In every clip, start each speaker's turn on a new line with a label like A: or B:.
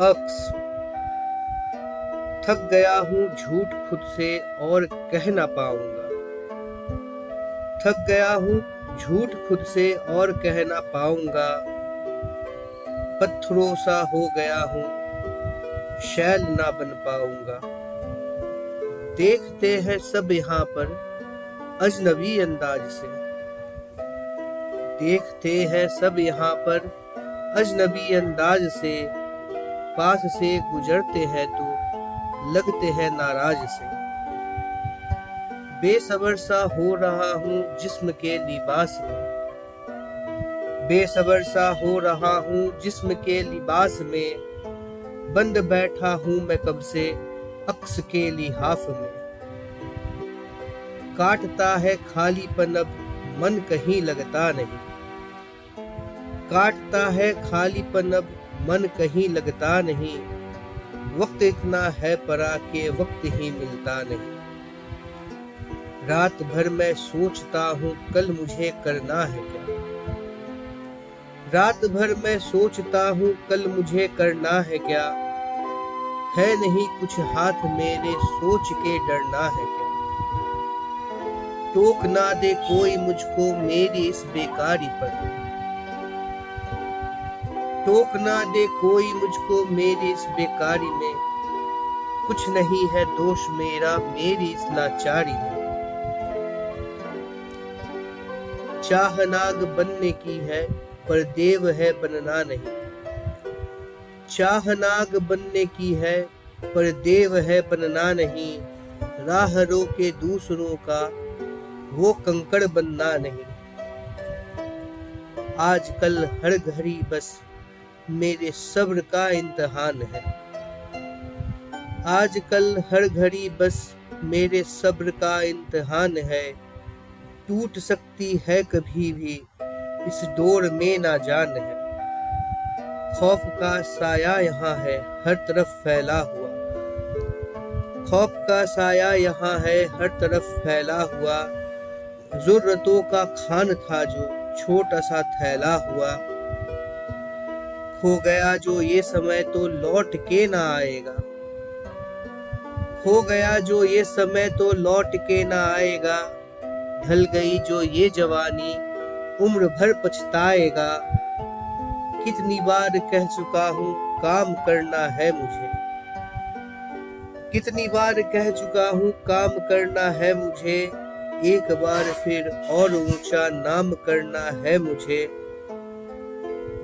A: अक्स। थक गया हूँ झूठ खुद से और कह ना पाऊँगा। थक गया हूँ झूठ खुद से और कह ना पाऊँगा। पत्थरों सा हो गया हूँ, शैल ना बन पाऊँगा। देखते हैं सब यहाँ पर अजनबी अंदाज से। देखते हैं सब यहाँ पर अजनबी अंदाज से पास से गुजरते हैं तो लगते हैं नाराज़ से। बेसबर सा हो रहा हूँ जिस्म के लिबास में। बेसबर सा हो रहा हूँ जिस्म के लिबास में। बंद बैठा हूँ मैं कब से अक्स के लिहाफ में। काटता है खालीपन अब मन कहीं लगता नहीं। काटता है खालीपन अब मन कहीं लगता नहीं। वक्त इतना है परा के वक्त ही मिलता नहीं। रात भर मैं सोचता हूँ, कल मुझे करना है क्या? रात भर मैं सोचता हूँ, कल मुझे करना है क्या? है नहीं कुछ हाथ मेरे सोच के डरना है क्या? टोक ना दे कोई मुझको, मेरी इस बेकारी पर। टोक ना दे कोई मुझको मेरी इस बेकारी में। कुछ नहीं है दोष मेरा मेरी इस लाचारी में। चाह नाग बनने की है, पर देव है बनना नहीं। चाह नाग बनने की है, पर देव है बनना नहीं। राह रोके दूसरों का, वो कंकड़ बनना नहीं। आजकल हर घड़ी बस मेरे सब्र का इम्तहान है। आजकल हर घड़ी बस मेरे सब्र का इम्तहान है। टूट सकती है कभी भी, इस दौर में ना जान है। खौफ का साया यहाँ है, हर तरफ़ फैला हुआ। खौफ का साया यहाँ है, हर तरफ़ फैला हुआ। जरूरतों का खान था जो छोटा सा थैला हुआ। खो गया जो ये समय तो लौट के ना आएगा। खो गया जो ये समय तो लौट के ना आएगा। ढल गई जो ये जवानी, उम्र भर पछताएगा। कितनी बार कह चुका हूँ, काम करना है मुझे। कितनी बार कह चुका हूँ, काम करना है मुझे। एक बार फिर और ऊँचा नाम करना है मुझे।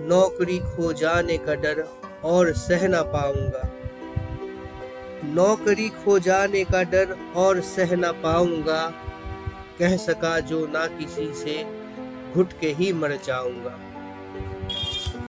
A: नौकरी खो जाने का डर और सह ना पाऊँगा। नौकरी खो जाने का डर और सह ना पाऊँगा। कह सका जो ना किसी से, घुट के ही मर जाऊँगा।